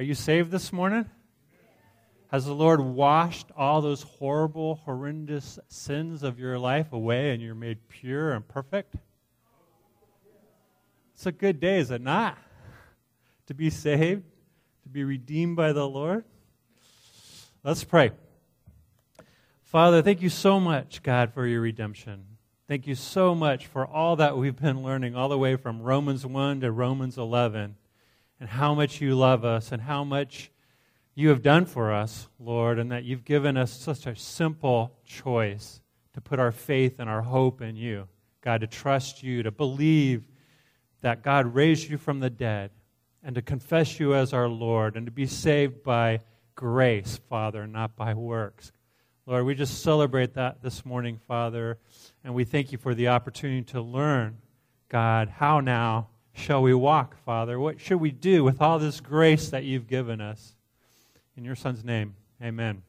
Are you saved this morning? Has the Lord washed all those horrible, horrendous sins of your life away and you're made pure and perfect? It's a good day, is it not? To be saved, to be redeemed by the Lord. Let's pray. Father, thank you so much, God, for your redemption. Thank you so much for all that we've been learning, all the way from Romans 1 to Romans 11, and how much you love us and how much you have done for us, Lord, and that you've given us such a simple choice to put our faith and our hope in you. God, to trust you, to believe that God raised you from the dead, and to confess you as our Lord, and to be saved by grace, Father, not by works. Lord, we just celebrate that this morning, Father, and we thank you for the opportunity to learn, God, how now shall we walk, Father? What should we do with all this grace that you've given us? In your Son's name, amen.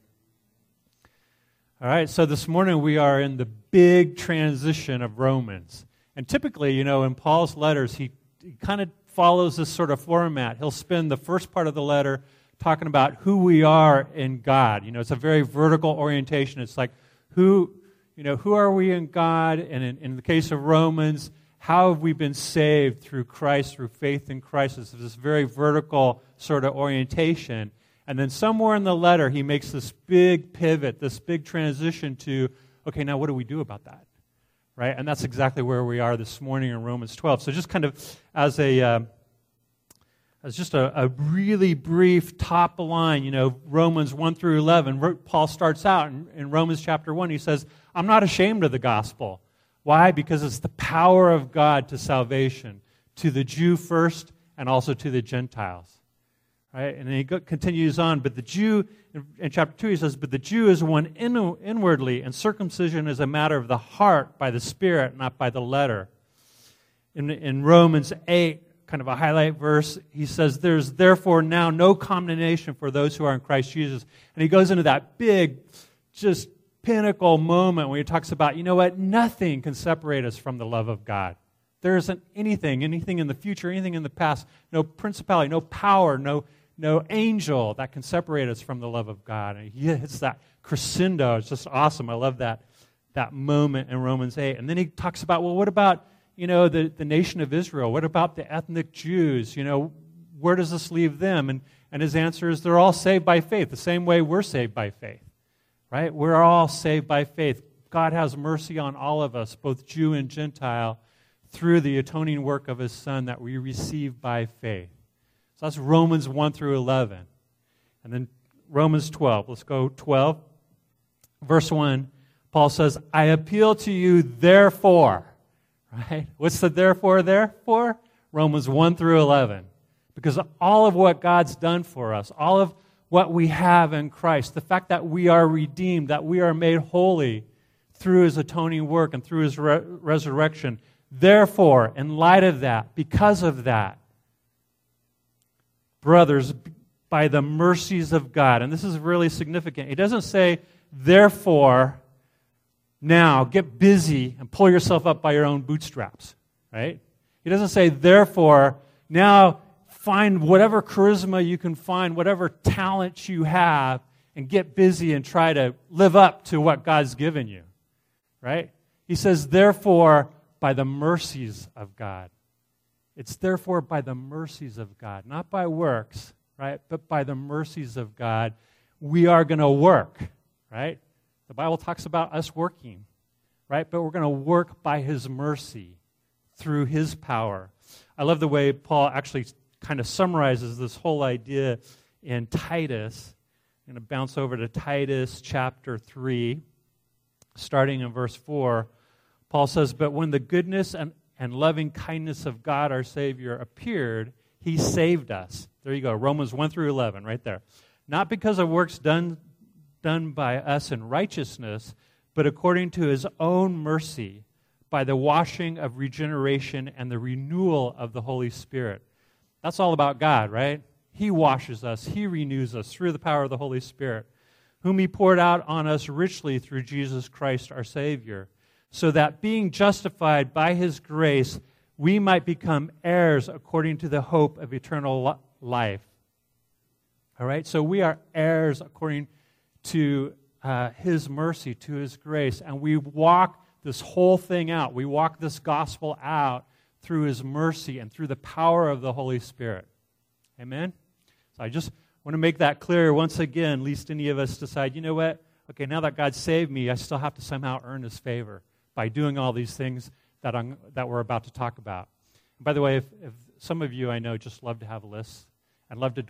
All right, so this morning we are in the big transition of Romans. And typically, you know, in Paul's letters, he, he kind of follows this sort of format. He'll spend the first part of the letter talking about who we are in God. You know, it's a very vertical orientation. It's like, who, you know, who are we in God? And in, in the case of Romans, how have we been saved through Christ, through faith in Christ? It's this very vertical sort of orientation. And then somewhere in the letter, he makes this big pivot, this big transition to, okay, now what do we do about that? Right? And that's exactly where we are this morning in Romans 12. So just kind of as a. Uh, as just a, a, really brief top line, you know, Romans 1 through 11, Paul starts out in, in Romans chapter 1. He says, I'm not ashamed of the gospel. Why? Because it's the power of God to salvation, to the Jew first and also to the Gentiles. Right? And he continues on, but the Jew, in chapter 2, he says, But the Jew is one in, inwardly, and circumcision is a matter of the heart by the Spirit, not by the letter. In, in Romans 8, kind of a highlight verse, he says, There's therefore now no condemnation for those who are in Christ Jesus. And he goes into that big, just pinnacle moment when he talks about, you know what, nothing can separate us from the love of God. There isn't anything, anything in the future, anything in the past, no principality, no power, no no angel that can separate us from the love of God. And he hits that crescendo. It's just awesome. I love that, that moment in Romans 8. And then he talks about, well, what about, you know, the, the nation of Israel? What about the ethnic Jews? You know, where does this leave them? And, and his answer is they're all saved by faith, the same way we're saved by faith, right? We're all saved by faith. God has mercy on all of us, both Jew and Gentile, through the atoning work of his Son that we receive by faith. So that's Romans 1 through 11. And then Romans 12. Let's go 12. Verse 1. Paul says, I appeal to you, therefore. Right? What's the therefore, therefore? Romans 1 through 11. Because all of what God's done for us, all of what we have in Christ, the fact that we are redeemed, that we are made holy through his atoning work and through his re- resurrection. Therefore, in light of that, because of that, brothers, by the mercies of God. And this is really significant. He doesn't say, therefore, now get busy and pull yourself up by your own bootstraps, right? He doesn't say, therefore, now find whatever charisma you can find, whatever talent you have, and get busy and try to live up to what God's given you, right? He says, therefore, by the mercies of God. It's therefore by the mercies of God, not by works, right? But by the mercies of God, we are going to work, right? The Bible talks about us working, right? But we're going to work by His mercy through His power. I love the way Paul actually kind of summarizes this whole idea in Titus. I'm going to bounce over to Titus chapter 3, starting in verse 4. Paul says, But when the goodness and and loving kindness of God our Savior appeared, he saved us. There you go, Romans 1 through 11, right there. Not because of works done, done by us in righteousness, but according to his own mercy, by the washing of regeneration and the renewal of the Holy Spirit. That's all about God, right? He washes us, He renews us through the power of the Holy Spirit, whom He poured out on us richly through Jesus Christ our Savior so that being justified by his grace, we might become heirs according to the hope of eternal life. All right? So we are heirs according to uh, His mercy, to His grace, and we walk this whole thing out. We walk this gospel out through His mercy and through the power of the Holy Spirit. Amen? So I just want to make that clear once again, lest any of us decide, you know what? Okay, now that God saved me, I still have to somehow earn His favor by doing all these things that, I'm, that we're about to talk about. And by the way, if, if some of you I know just love to have lists and love to,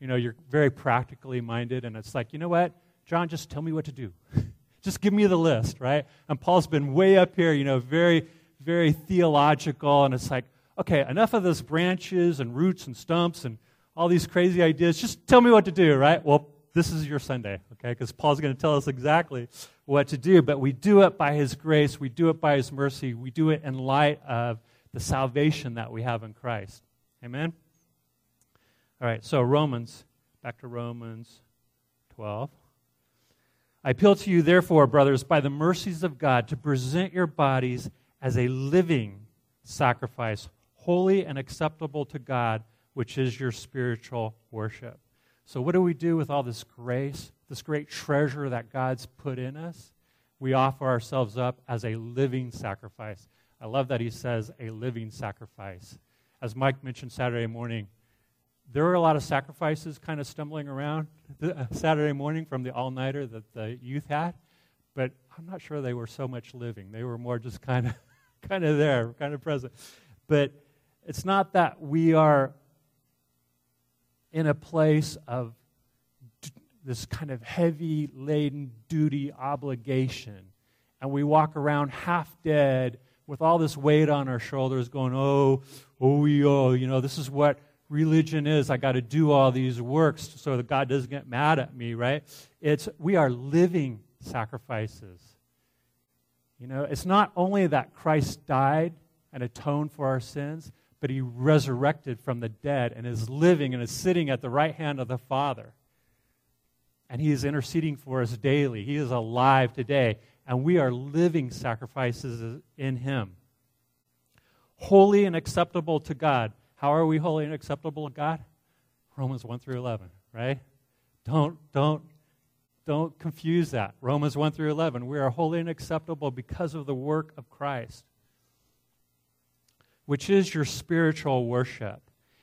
you know, you're very practically minded, and it's like, you know what? John, just tell me what to do. just give me the list, right? And Paul's been way up here, you know, very, very theological, and it's like, okay, enough of those branches and roots and stumps and all these crazy ideas. Just tell me what to do, right? Well, this is your Sunday, okay? Because Paul's going to tell us exactly what to do. But we do it by his grace, we do it by his mercy, we do it in light of the salvation that we have in Christ. Amen? All right, so Romans, back to Romans 12. I appeal to you, therefore, brothers, by the mercies of God, to present your bodies as a living sacrifice, holy and acceptable to God, which is your spiritual worship. So, what do we do with all this grace, this great treasure that God's put in us? We offer ourselves up as a living sacrifice. I love that he says a living sacrifice. As Mike mentioned Saturday morning, there were a lot of sacrifices kind of stumbling around uh, Saturday morning from the all nighter that the youth had, but I'm not sure they were so much living. They were more just kind of kind of there, kind of present. But it's not that we are in a place of this kind of heavy laden duty obligation, and we walk around half dead with all this weight on our shoulders, going, "Oh, oh, oh, you know, this is what." religion is i got to do all these works so that god doesn't get mad at me right it's we are living sacrifices you know, it's not only that Christ died and atoned for our sins, but he resurrected from the dead and is living and is sitting at the right hand of the Father. And he is interceding for us daily. He is alive today, and we are living sacrifices in him. Holy and acceptable to God. How are we holy and acceptable to God? Romans 1 through 11, right? Don't, don't don't confuse that. Romans 1 through 11. We are holy and acceptable because of the work of Christ, which is your spiritual worship.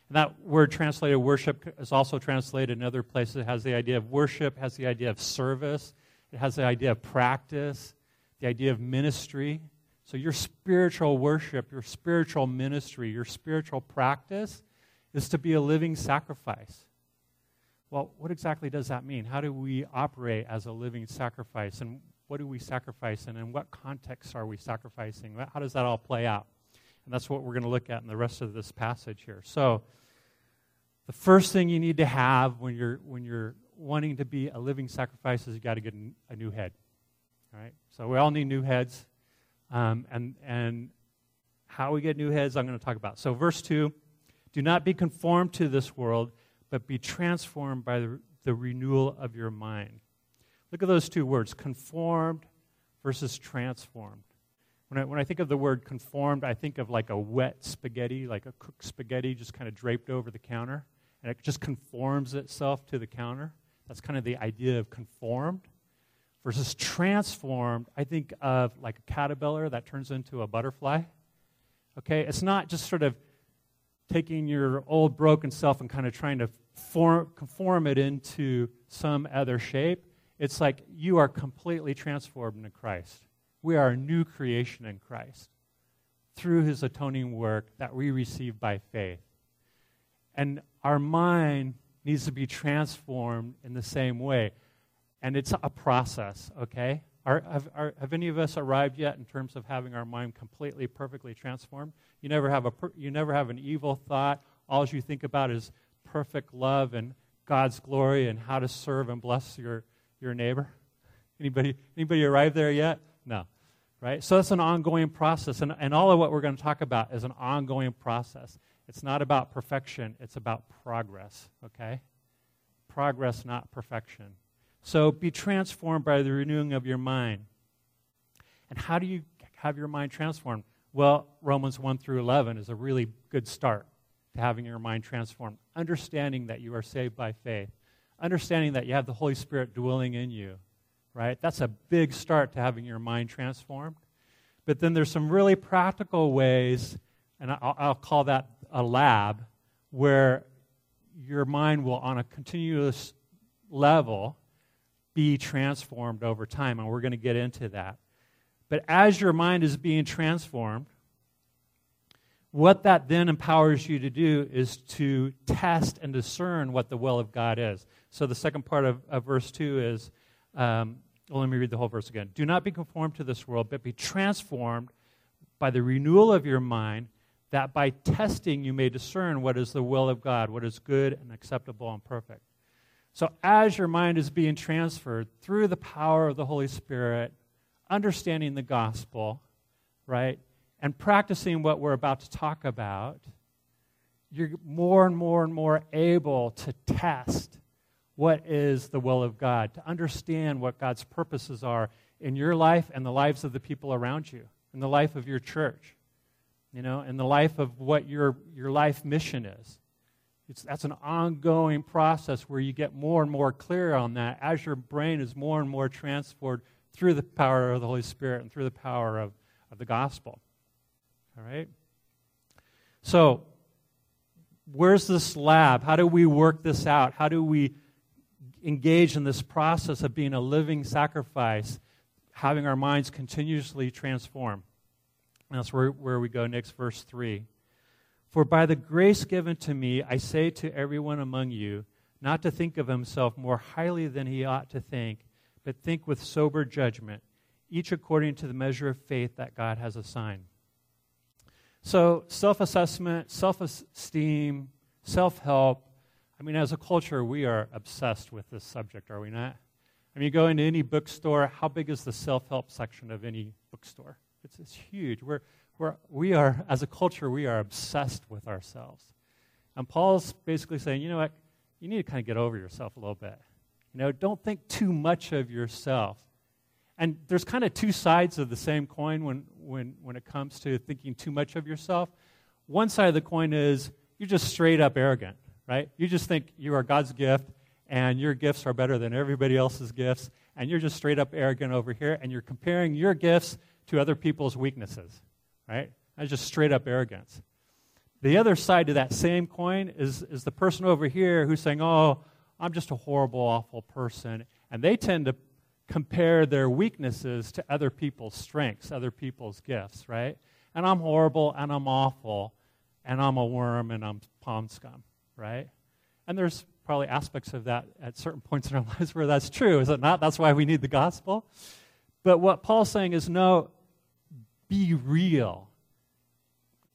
And that word translated worship is also translated in other places. It has the idea of worship, has the idea of service, it has the idea of practice, the idea of ministry. So, your spiritual worship, your spiritual ministry, your spiritual practice is to be a living sacrifice. Well, what exactly does that mean? How do we operate as a living sacrifice? And what do we sacrifice? And in what context are we sacrificing? How does that all play out? And that's what we're going to look at in the rest of this passage here. So, the first thing you need to have when you're, when you're wanting to be a living sacrifice is you've got to get a new head. All right? So, we all need new heads. Um, and, and how we get new heads, I'm going to talk about. So, verse 2 Do not be conformed to this world but be transformed by the, the renewal of your mind. Look at those two words conformed versus transformed. When I, when I think of the word conformed, I think of like a wet spaghetti, like a cooked spaghetti just kind of draped over the counter, and it just conforms itself to the counter. That's kind of the idea of conformed. Versus transformed, I think of like a caterpillar that turns into a butterfly. Okay, it's not just sort of taking your old broken self and kind of trying to form, conform it into some other shape. It's like you are completely transformed into Christ. We are a new creation in Christ through his atoning work that we receive by faith. And our mind needs to be transformed in the same way. And it's a process, okay? Are, have, are, have any of us arrived yet in terms of having our mind completely, perfectly transformed? You never have, a you never have an evil thought. All you think about is perfect love and God's glory and how to serve and bless your, your neighbor? Anybody, anybody arrived there yet? No. Right? So that's an ongoing process. And, and all of what we're going to talk about is an ongoing process. It's not about perfection, it's about progress. Okay? Progress, not perfection. So be transformed by the renewing of your mind. And how do you have your mind transformed? Well, Romans 1 through 11 is a really good start to having your mind transformed, understanding that you are saved by faith, understanding that you have the Holy Spirit dwelling in you, right? That's a big start to having your mind transformed. But then there's some really practical ways, and I'll, I'll call that a lab, where your mind will, on a continuous level, be transformed over time. And we're going to get into that. But as your mind is being transformed, what that then empowers you to do is to test and discern what the will of God is. So the second part of, of verse 2 is um, well, let me read the whole verse again. Do not be conformed to this world, but be transformed by the renewal of your mind, that by testing you may discern what is the will of God, what is good and acceptable and perfect. So, as your mind is being transferred through the power of the Holy Spirit, understanding the gospel, right, and practicing what we're about to talk about, you're more and more and more able to test what is the will of God, to understand what God's purposes are in your life and the lives of the people around you, in the life of your church, you know, in the life of what your, your life mission is. It's, that's an ongoing process where you get more and more clear on that as your brain is more and more transformed through the power of the Holy Spirit and through the power of, of the gospel. All right? So, where's this lab? How do we work this out? How do we engage in this process of being a living sacrifice, having our minds continuously transform? And that's where, where we go next, verse 3. For by the grace given to me, I say to everyone among you, not to think of himself more highly than he ought to think, but think with sober judgment, each according to the measure of faith that God has assigned. So, self assessment, self esteem, self help. I mean, as a culture, we are obsessed with this subject, are we not? I mean, you go into any bookstore, how big is the self help section of any bookstore? It's, it's huge. We're, we're, we are, as a culture, we are obsessed with ourselves. And Paul's basically saying, you know what? You need to kind of get over yourself a little bit. You know, don't think too much of yourself. And there's kind of two sides of the same coin when, when, when it comes to thinking too much of yourself. One side of the coin is you're just straight up arrogant, right? You just think you are God's gift and your gifts are better than everybody else's gifts, and you're just straight up arrogant over here, and you're comparing your gifts to other people's weaknesses, right? That's just straight up arrogance. The other side to that same coin is, is the person over here who's saying, Oh, I'm just a horrible, awful person. And they tend to compare their weaknesses to other people's strengths, other people's gifts, right? And I'm horrible and I'm awful and I'm a worm and I'm palm scum, right? And there's probably aspects of that at certain points in our lives where that's true, is it not? That's why we need the gospel. But what Paul's saying is no, be real.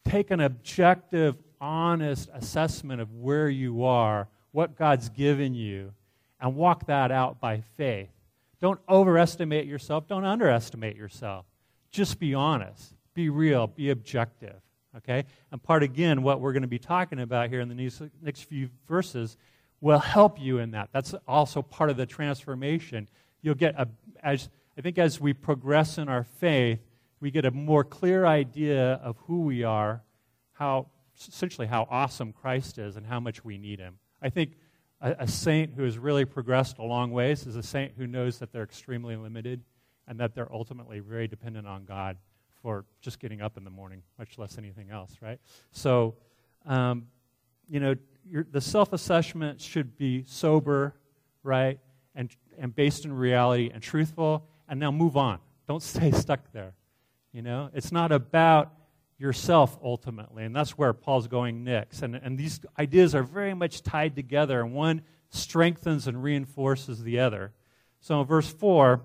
Take an objective, honest assessment of where you are, what God's given you, and walk that out by faith. Don't overestimate yourself. Don't underestimate yourself. Just be honest. Be real. Be objective. Okay? And part, again, what we're going to be talking about here in the next few verses will help you in that. That's also part of the transformation. You'll get a, as I think as we progress in our faith, we get a more clear idea of who we are, how essentially how awesome Christ is, and how much we need him. I think a, a, saint who has really progressed a long ways is a saint who knows that they're extremely limited and that they're ultimately very dependent on God for just getting up in the morning, much less anything else, right? So, um, you know, the self assessment should be sober, right? And, and based in reality and truthful, and now move on. Don't stay stuck there. You know, it's not about yourself ultimately. And that's where Paul's going next. And, and these ideas are very much tied together, and one strengthens and reinforces the other. So in verse 4,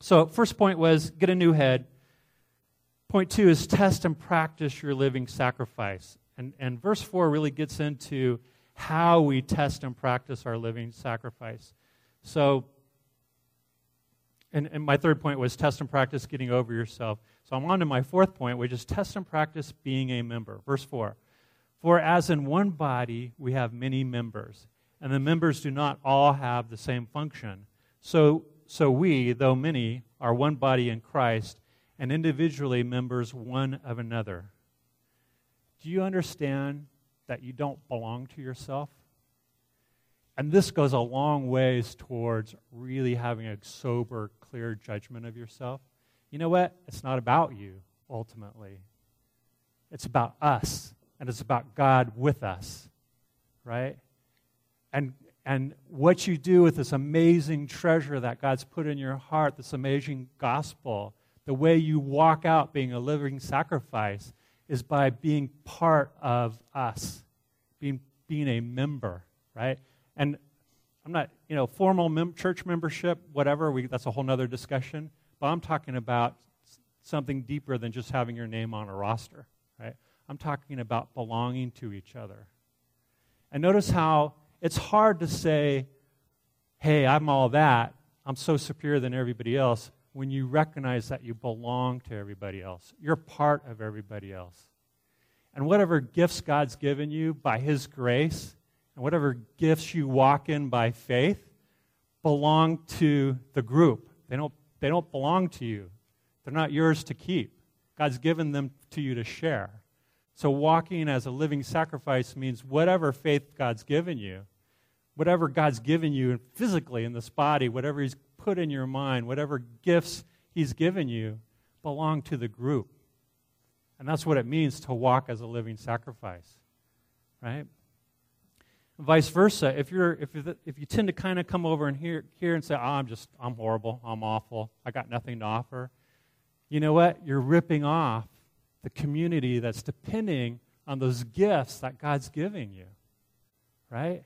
so first point was get a new head. Point two is test and practice your living sacrifice. And, and verse 4 really gets into how we test and practice our living sacrifice. So, and, and my third point was test and practice getting over yourself. So I'm on to my fourth point, which is test and practice being a member. Verse 4 For as in one body we have many members, and the members do not all have the same function. So, so we, though many, are one body in Christ, and individually members one of another. Do you understand that you don't belong to yourself? And this goes a long ways towards really having a sober, clear judgment of yourself. You know what? It's not about you, ultimately. It's about us, and it's about God with us, right? And, and what you do with this amazing treasure that God's put in your heart, this amazing gospel, the way you walk out being a living sacrifice is by being part of us, being, being a member, right? And I'm not, you know, formal mem- church membership, whatever, we, that's a whole other discussion. But I'm talking about something deeper than just having your name on a roster, right? I'm talking about belonging to each other. And notice how it's hard to say, hey, I'm all that. I'm so superior than everybody else when you recognize that you belong to everybody else. You're part of everybody else. And whatever gifts God's given you by His grace, and whatever gifts you walk in by faith, belong to the group. They don't, they don't belong to you, they're not yours to keep. God's given them to you to share. So, walking as a living sacrifice means whatever faith God's given you, whatever God's given you physically in this body, whatever He's put in your mind, whatever gifts He's given you, belong to the group. And that's what it means to walk as a living sacrifice, right? Vice versa, if you're if you if you tend to kind of come over and here here and say, oh, "I'm just I'm horrible, I'm awful, I got nothing to offer," you know what? You're ripping off the community that's depending on those gifts that God's giving you, right?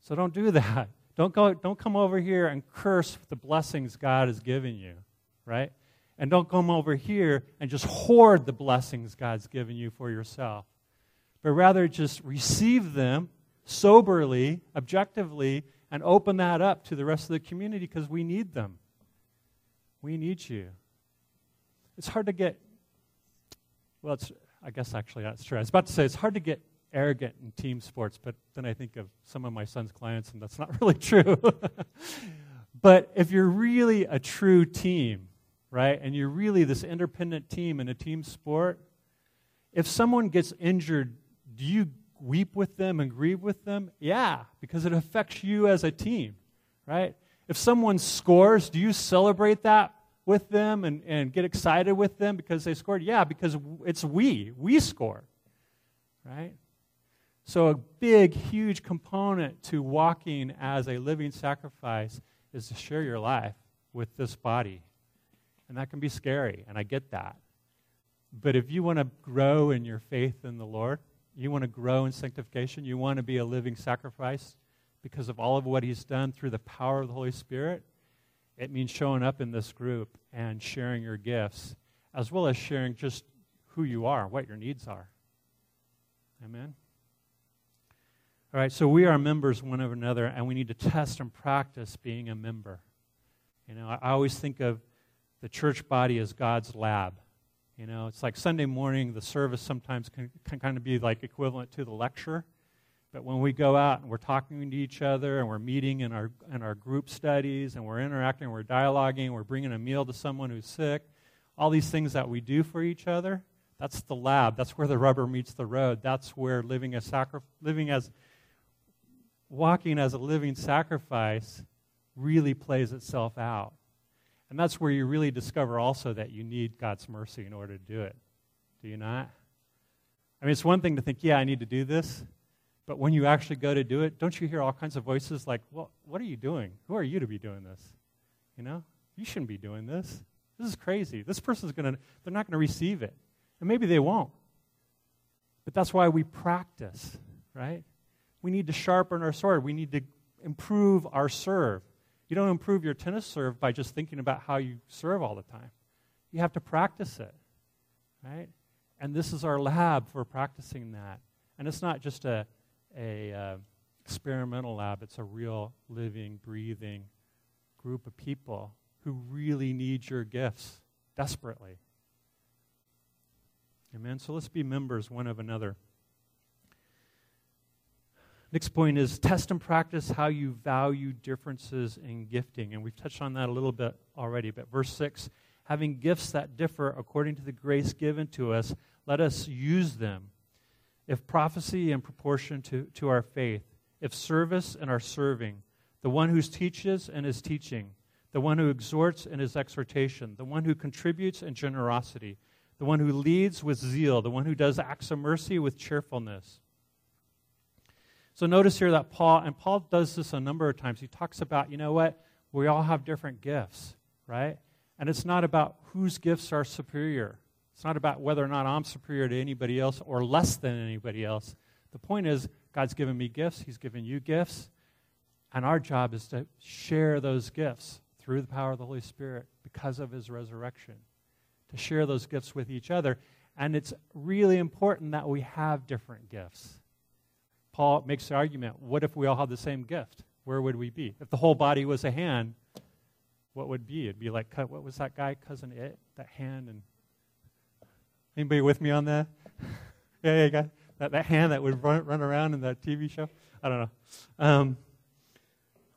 So don't do that. Don't, go, don't come over here and curse the blessings God has given you, right? And don't come over here and just hoard the blessings God's given you for yourself. But rather just receive them soberly, objectively, and open that up to the rest of the community because we need them. We need you. It's hard to get, well, it's, I guess actually that's true. I was about to say it's hard to get arrogant in team sports, but then I think of some of my son's clients, and that's not really true. but if you're really a true team, right, and you're really this independent team in a team sport, if someone gets injured, do you weep with them and grieve with them? Yeah, because it affects you as a team, right? If someone scores, do you celebrate that with them and, and get excited with them because they scored? Yeah, because it's we. We score, right? So, a big, huge component to walking as a living sacrifice is to share your life with this body. And that can be scary, and I get that. But if you want to grow in your faith in the Lord, you want to grow in sanctification, you want to be a living sacrifice because of all of what He's done through the power of the Holy Spirit, it means showing up in this group and sharing your gifts, as well as sharing just who you are, what your needs are. Amen? All right, so we are members one of another, and we need to test and practice being a member. You know, I, always think of the church body as God's lab. You know, it's like Sunday morning, the service sometimes can, can kind of be like equivalent to the lecture. But when we go out and we're talking to each other and we're meeting in our, in our group studies and we're interacting, we're dialoguing, we're bringing a meal to someone who's sick, all these things that we do for each other, that's the lab. That's where the rubber meets the road. That's where living, a sacri- living as walking as a living sacrifice really plays itself out. And that's where you really discover also that you need God's mercy in order to do it. Do you not? I mean, it's one thing to think, yeah, I need to do this. But when you actually go to do it, don't you hear all kinds of voices like, well, what are you doing? Who are you to be doing this? You know? You shouldn't be doing this. This is crazy. This person's going to, they're not going to receive it. And maybe they won't. But that's why we practice, right? we need to sharpen our sword. We need to improve our serve. You don't improve your tennis serve by just thinking about how you serve all the time. You have to practice it, right? And this is our lab for practicing that. And it's not just a, a uh, experimental lab, it's a real living, breathing group of people who really need your gifts desperately. Amen. So let's be members one of another. Next point is test and practice how you value differences in gifting. And we've touched on that a little bit already. But verse 6 having gifts that differ according to the grace given to us, let us use them. If prophecy in proportion to, to our faith, if service and our serving, the one who teaches and is teaching, the one who exhorts in his exhortation, the one who contributes in generosity, the one who leads with zeal, the one who does acts of mercy with cheerfulness. So notice here that Paul, and Paul does this a number of times, he talks about, you know what, we all have different gifts, right? And it's not about whose gifts are superior. It's not about whether or not I'm superior to anybody else or less than anybody else. The point is, God's given me gifts, He's given you gifts, and our job is to share those gifts through the power of the Holy Spirit because of His resurrection, to share those gifts with each other. And it's really important that we have different gifts. Paul makes the argument what if we all had the same gift? Where would we be? If the whole body was a hand, what would be? It'd be like, what was that guy, Cousin It? That hand and. Anybody with me on that? yeah, yeah, guy that, that hand that would run, run around in that TV show? I don't know. Um,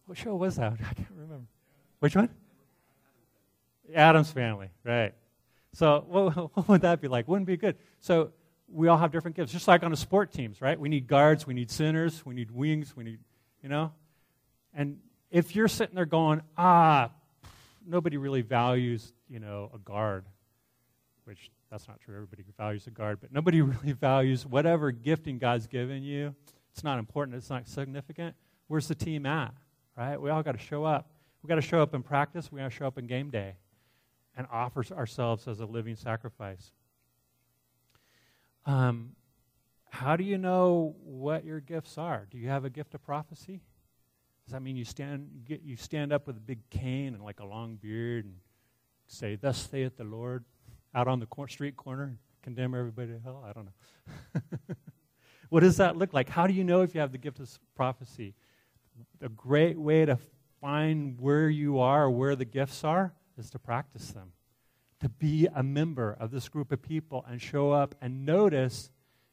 what show was that? I can't remember. Which one? Addams Family, right. So what, what would that be like? Wouldn't be good. So we all have different gifts, just like on the sport teams, right? We need guards, we need centers, we need wings, we need, you know? And if you're sitting there going, ah, nobody really values, you know, a guard, which that's not true. Everybody values a guard, but nobody really values whatever gifting God's given you. It's not important. It's not significant. Where's the team at? Right? We all got to show up. We got to show up in practice. We got to show up in game day, and offer ourselves as a living sacrifice. Um, how do you know what your gifts are? Do you have a gift of prophecy? Does that mean you stand you, get, you stand up with a big cane and like a long beard and say, "Thus saith the L"ord"? out on the cor- street corner and condemn everybody to hell? I don't know. what does that look like? How do you know if you have the gift of prophecy? A great way to find where you are, where the gifts are, is to practice them. To be a member of this group of people and show up and notice,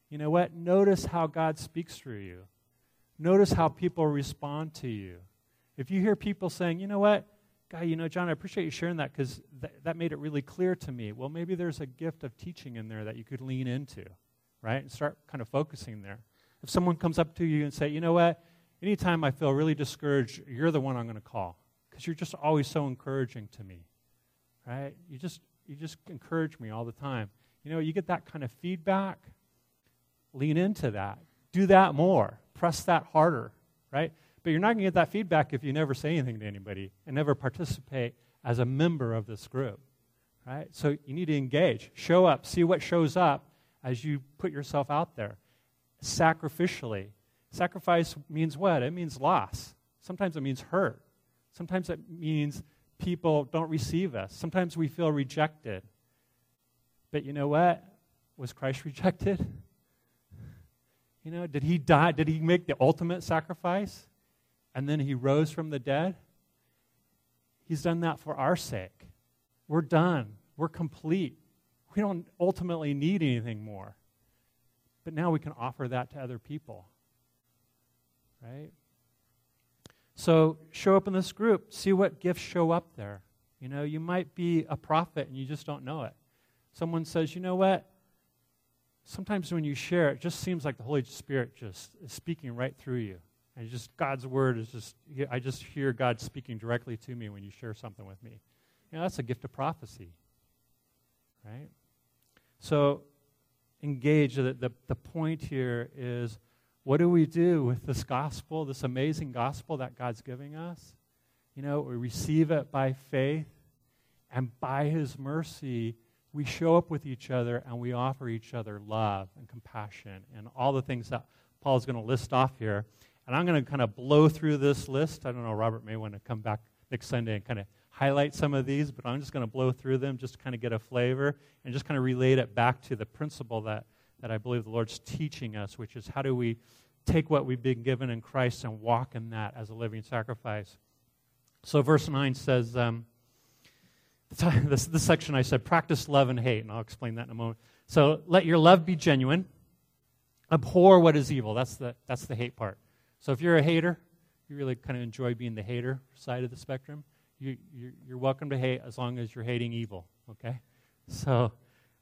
you know what? Notice how God speaks through you. Notice how people respond to you. If you hear people saying, you know what? Guy, you know, John, I appreciate you sharing that because th- that made it really clear to me. Well, maybe there's a gift of teaching in there that you could lean into, right? And start kind of focusing there. If someone comes up to you and say, you know what, anytime I feel really discouraged, you're the one I'm going to call because you're just always so encouraging to me, right? You just you just encourage me all the time. You know, you get that kind of feedback. Lean into that. Do that more. Press that harder, right? But you're not going to get that feedback if you never say anything to anybody and never participate as a member of this group. Right? So you need to engage. Show up. See what shows up as you put yourself out there sacrificially. Sacrifice means what? It means loss. Sometimes it means hurt. Sometimes it means people don't receive us. Sometimes we feel rejected. But you know what? Was Christ rejected? You know, did he die? Did he make the ultimate sacrifice? and then he rose from the dead, he's done that for our sake. We're done. We're complete. We don't ultimately need anything more. But now we can offer that to other people. Right? So show up in this group. See what gifts show up there. You know, you might be a prophet and you just don't know it. Someone says, you know what? Sometimes when you share, it just seems like the Holy Spirit just is speaking right through you. And just God's word is just, I just hear God speaking directly to me when you share something with me. You know, that's a gift of prophecy, right? So engage. The, the, the point here is what do we do with this gospel, this amazing gospel that God's giving us? You know, we receive it by faith, and by His mercy, we show up with each other and we offer each other love and compassion and all the things that Paul's going to list off here. And I'm going to kind of blow through this list. I don't know, Robert may want to come back next Sunday and kind of highlight some of these, but I'm just going to blow through them just to kind of get a flavor and just kind of relate it back to the principle that, that I believe the Lord's teaching us, which is how do we take what we've been given in Christ and walk in that as a living sacrifice. So, verse 9 says, um, this, this section I said, practice love and hate, and I'll explain that in a moment. So, let your love be genuine, abhor what is evil. That's the, that's the hate part. So if you're a hater, you really kind of enjoy being the hater side of the spectrum, you, you're, you're welcome to hate as long as you're hating evil, okay? So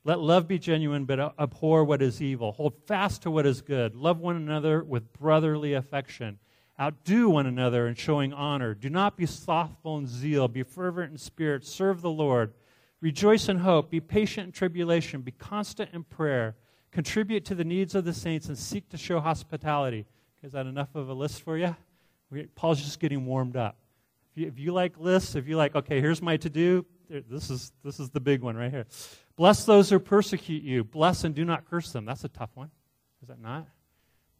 let love be genuine, but abhor what is evil. Hold fast to what is good. Love one another with brotherly affection. Outdo one another in showing honor. Do not be slothful in zeal. Be fervent in spirit. Serve the Lord. Rejoice in hope. Be patient in tribulation. Be constant in prayer. Contribute to the needs of the saints and seek to show hospitality. Is that enough of a list for you? Paul's just getting warmed up. If you, if you like lists, if you like, okay, here's my to do, this is, this is the big one right here. Bless those who persecute you. Bless and do not curse them. That's a tough one. Is that not?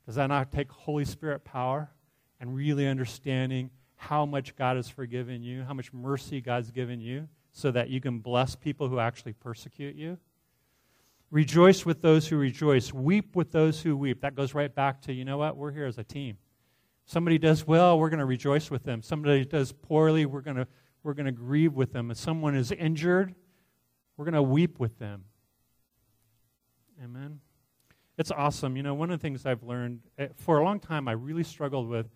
Does that not take Holy Spirit power and really understanding how much God has forgiven you, how much mercy God's given you, so that you can bless people who actually persecute you? Rejoice with those who rejoice. Weep with those who weep. That goes right back to, you know what? We're here as a team. Somebody does well, we're going to rejoice with them. Somebody does poorly, we're going to we're going to grieve with them. If someone is injured, we're going to weep with them. Amen. It's awesome. You know, one of the things I've learned eh, for a long time, I really struggled with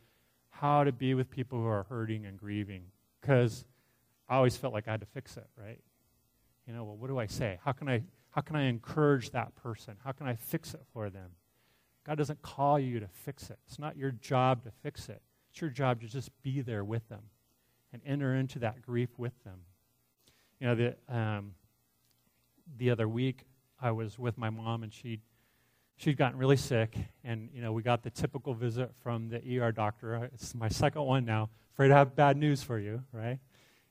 how to be with people who are hurting and grieving because I always felt like I had to fix it, right? You know, well, what do I say? How can I how can I encourage that person? How can I fix it for them? God doesn't call you to fix it. It's not your job to fix it. It's your job to just be there with them and enter into that grief with them. You know, the, um, the other week I was with my mom and she'd, she'd gotten really sick. And, you know, we got the typical visit from the ER doctor. It's my second one now. Afraid to have bad news for you, right?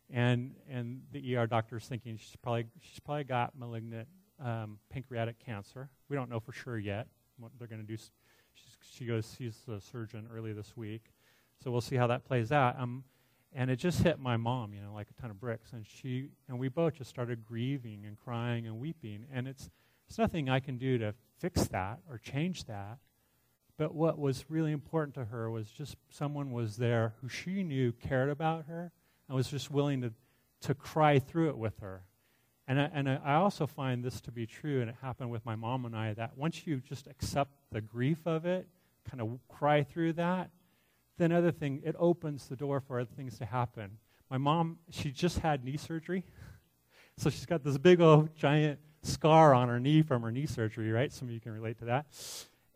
And, and the ER doctor's thinking she's probably, she's probably got malignant um, pancreatic cancer. We don't know for sure yet what they're going to do. She's, she goes sees the surgeon early this week. So we'll see how that plays out. Um, and it just hit my mom, you know, like a ton of bricks. And she and we both just started grieving and crying and weeping. And it's it's nothing I can do to fix that or change that. But what was really important to her was just someone was there who she knew cared about her and was just willing to, to cry through it with her. And I, and I also find this to be true, and it happened with my mom and I, that once you just accept the grief of it, kind of cry through that, then other thing, it opens the door for other things to happen. My mom, she just had knee surgery. so she's got this big old giant scar on her knee from her knee surgery, right? Some of you can relate to that.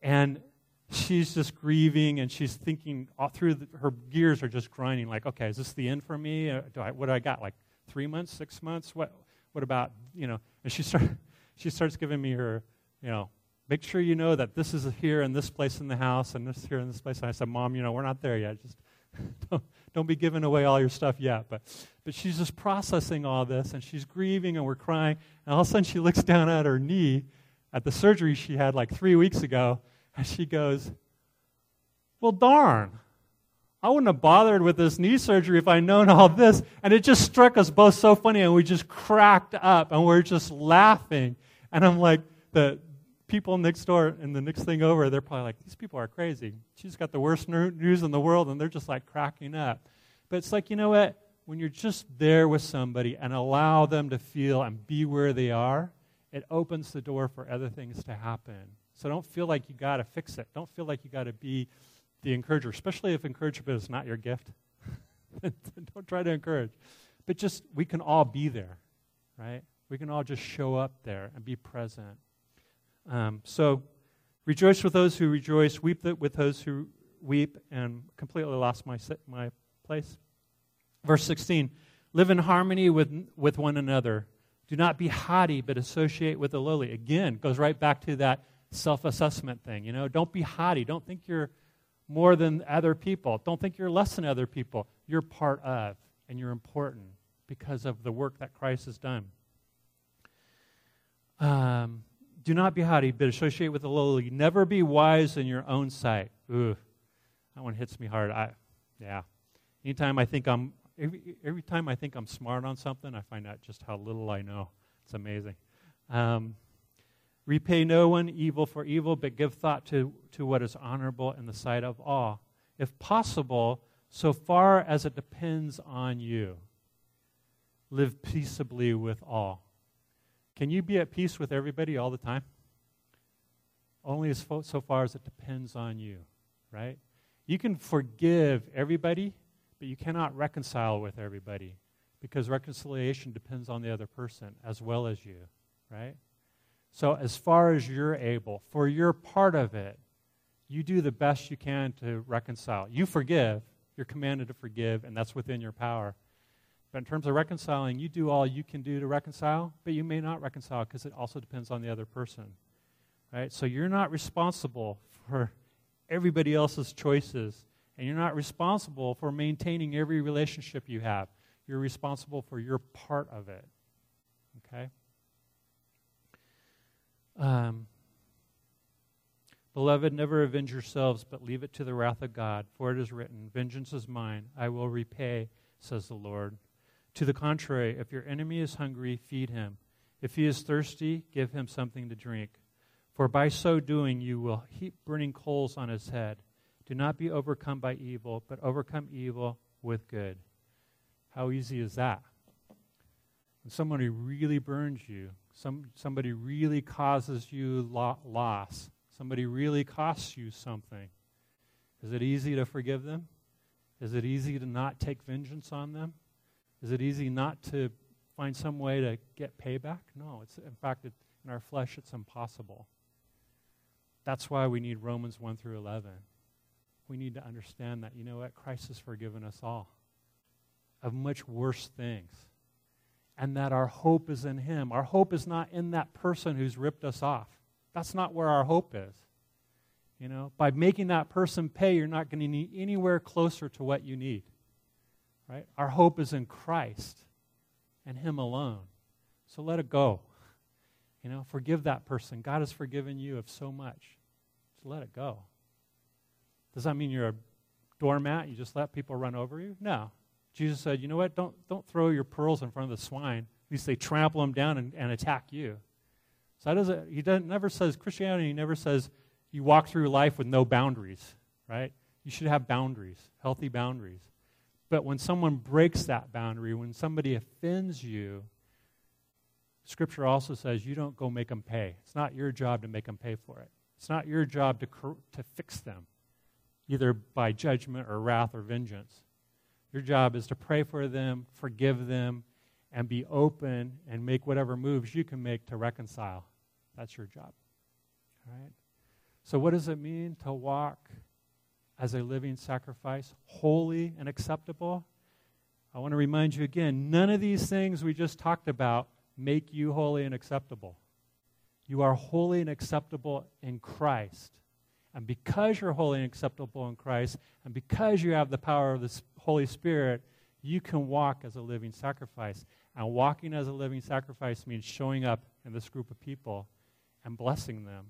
And she's just grieving and she's thinking all through the, her gears are just grinding like, okay, is this the end for me? Uh, do I, what do I got? Like three months, six months? What, what about, you know? And she, start, she starts giving me her, you know, make sure you know that this is here in this place in the house and this here in this place. And I said, Mom, you know, we're not there yet. Just don't, don't be giving away all your stuff yet. But, but she's just processing all this and she's grieving and we're crying. And all of a sudden she looks down at her knee at the surgery she had like three weeks ago and she goes, Well, darn. I wouldn't have bothered with this knee surgery if I'd known all this. And it just struck us both so funny, and we just cracked up, and we're just laughing. And I'm like, the, people next door and the next thing over, they're probably like, these people are crazy. She's got the worst news in the world, and they're just like cracking up. But it's like, you know what? When you're just there with somebody and allow them to feel and be where they are, it opens the door for other things to happen. So don't feel like you got to fix it. Don't feel like you got to be the encourager, especially if encouragement is not your gift. don't try to encourage. But just, we can all be there, right? We can all just show up there and be present. Um, so rejoice with those who rejoice, weep with those who weep, and completely lost my, my place. Verse 16 live in harmony with, with one another. Do not be haughty, but associate with the lowly. Again, goes right back to that self assessment thing. You know, don't be haughty. Don't think you're more than other people. Don't think you're less than other people. You're part of, and you're important because of the work that Christ has done. Um, do not be haughty, but associate with the lowly. Never be wise in your own sight. Ooh, that one hits me hard. I, yeah. Anytime I think I'm, every, every time I think I'm smart on something, I find out just how little I know. It's amazing. Um, repay no one evil for evil, but give thought to, to what is honorable in the sight of all. If possible, so far as it depends on you, live peaceably with all. Can you be at peace with everybody all the time? Only as fo- so far as it depends on you, right? You can forgive everybody, but you cannot reconcile with everybody because reconciliation depends on the other person as well as you, right? So, as far as you're able, for your part of it, You do the best you can to reconcile. You forgive. You're commanded to forgive, and that's within your power. But in terms of reconciling, you do all you can do to reconcile, but you may not reconcile because it also depends on the other person. Right? So you're not responsible for everybody else's choices, and you're not responsible for maintaining every relationship you have. You're responsible for your part of it. Okay? Um, Beloved, never avenge yourselves, but leave it to the wrath of God, for it is written, Vengeance is mine, I will repay, says the Lord. To the contrary, if your enemy is hungry, feed him. If he is thirsty, give him something to drink. For by so doing, you will heap burning coals on his head. Do not be overcome by evil, but overcome evil with good. How easy is that? When somebody really burns you, some, somebody really causes you lo- loss, somebody really costs you something, is it easy to forgive them? Is it easy to not take vengeance on them? Is it easy not to find some way to get payback? No. It's, in fact, it, in our flesh, it's impossible. That's why we need Romans 1 through 11. We need to understand that, you know what? Christ has forgiven us all of much worse things. And that our hope is in Him. Our hope is not in that person who's ripped us off. That's not where our hope is. You know, by making that person pay, you're not going to need anywhere closer to what you need. Right? Our hope is in Christ and Him alone. So let it go. You know, forgive that person. God has forgiven you of so much. Just let it go. Does that mean you're a doormat? You just let people run over you? No. Jesus said, you know what? Don't, don't throw your pearls in front of the swine. At least they trample them down and, and attack you. So that doesn't, he doesn't, never says, Christianity never says you walk through life with no boundaries, right? You should have boundaries, healthy boundaries. But when someone breaks that boundary, when somebody offends you, Scripture also says you don't go make them pay. It's not your job to make them pay for it. It's not your job to, to fix them, either by judgment or wrath or vengeance. Your job is to pray for them, forgive them, and be open and make whatever moves you can make to reconcile. That's your job. All right? So, what does it mean to walk as a living sacrifice, holy and acceptable. I want to remind you again none of these things we just talked about make you holy and acceptable. You are holy and acceptable in Christ. And because you're holy and acceptable in Christ, and because you have the power of the Holy Spirit, you can walk as a living sacrifice. And walking as a living sacrifice means showing up in this group of people and blessing them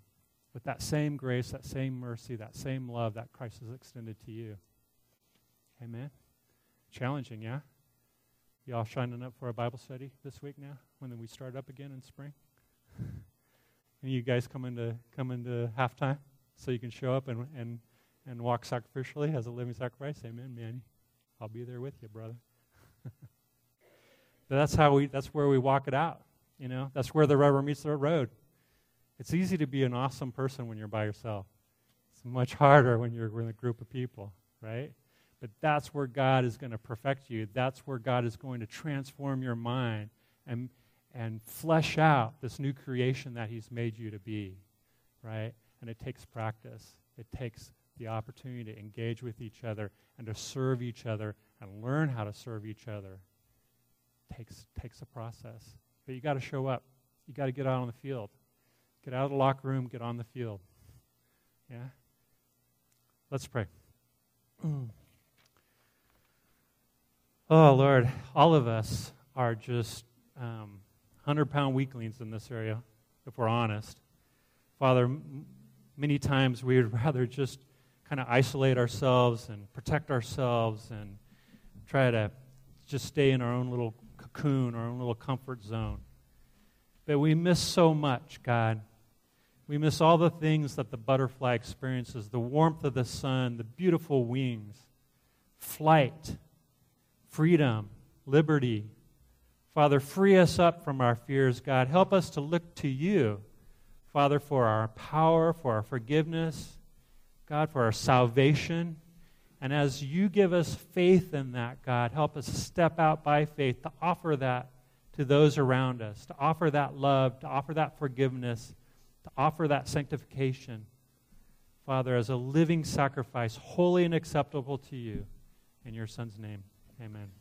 with that same grace, that same mercy, that same love that Christ has extended to you. Amen. Challenging, yeah? You all shining up for a Bible study this week now when we start up again in spring? and you guys come into come into halftime so you can show up and, and, and walk sacrificially as a living sacrifice? Amen, Manny. I'll be there with you, brother. that's how we that's where we walk it out. You know, that's where the rubber meets the road. It's easy to be an awesome person when you're by yourself. It's much harder when you're in a group of people, right? But that's where God is going to perfect you. That's where God is going to transform your mind and, and flesh out this new creation that He's made you to be, right? And it takes practice. It takes the opportunity to engage with each other and to serve each other and learn how to serve each other. It takes, takes a process. But you got to show up. You got to get out on the field. Get out of the locker room, get on the field. Yeah? Let's pray. Oh, Lord, all of us are just um, 100 pound weaklings in this area, if we're honest. Father, m- many times we would rather just kind of isolate ourselves and protect ourselves and try to just stay in our own little cocoon, our own little comfort zone. But we miss so much, God. We miss all the things that the butterfly experiences the warmth of the sun, the beautiful wings, flight, freedom, liberty. Father, free us up from our fears, God. Help us to look to you, Father, for our power, for our forgiveness, God, for our salvation. And as you give us faith in that, God, help us step out by faith to offer that to those around us, to offer that love, to offer that forgiveness to offer that sanctification. Father, as a living sacrifice, holy and acceptable to you. In your Son's name, amen.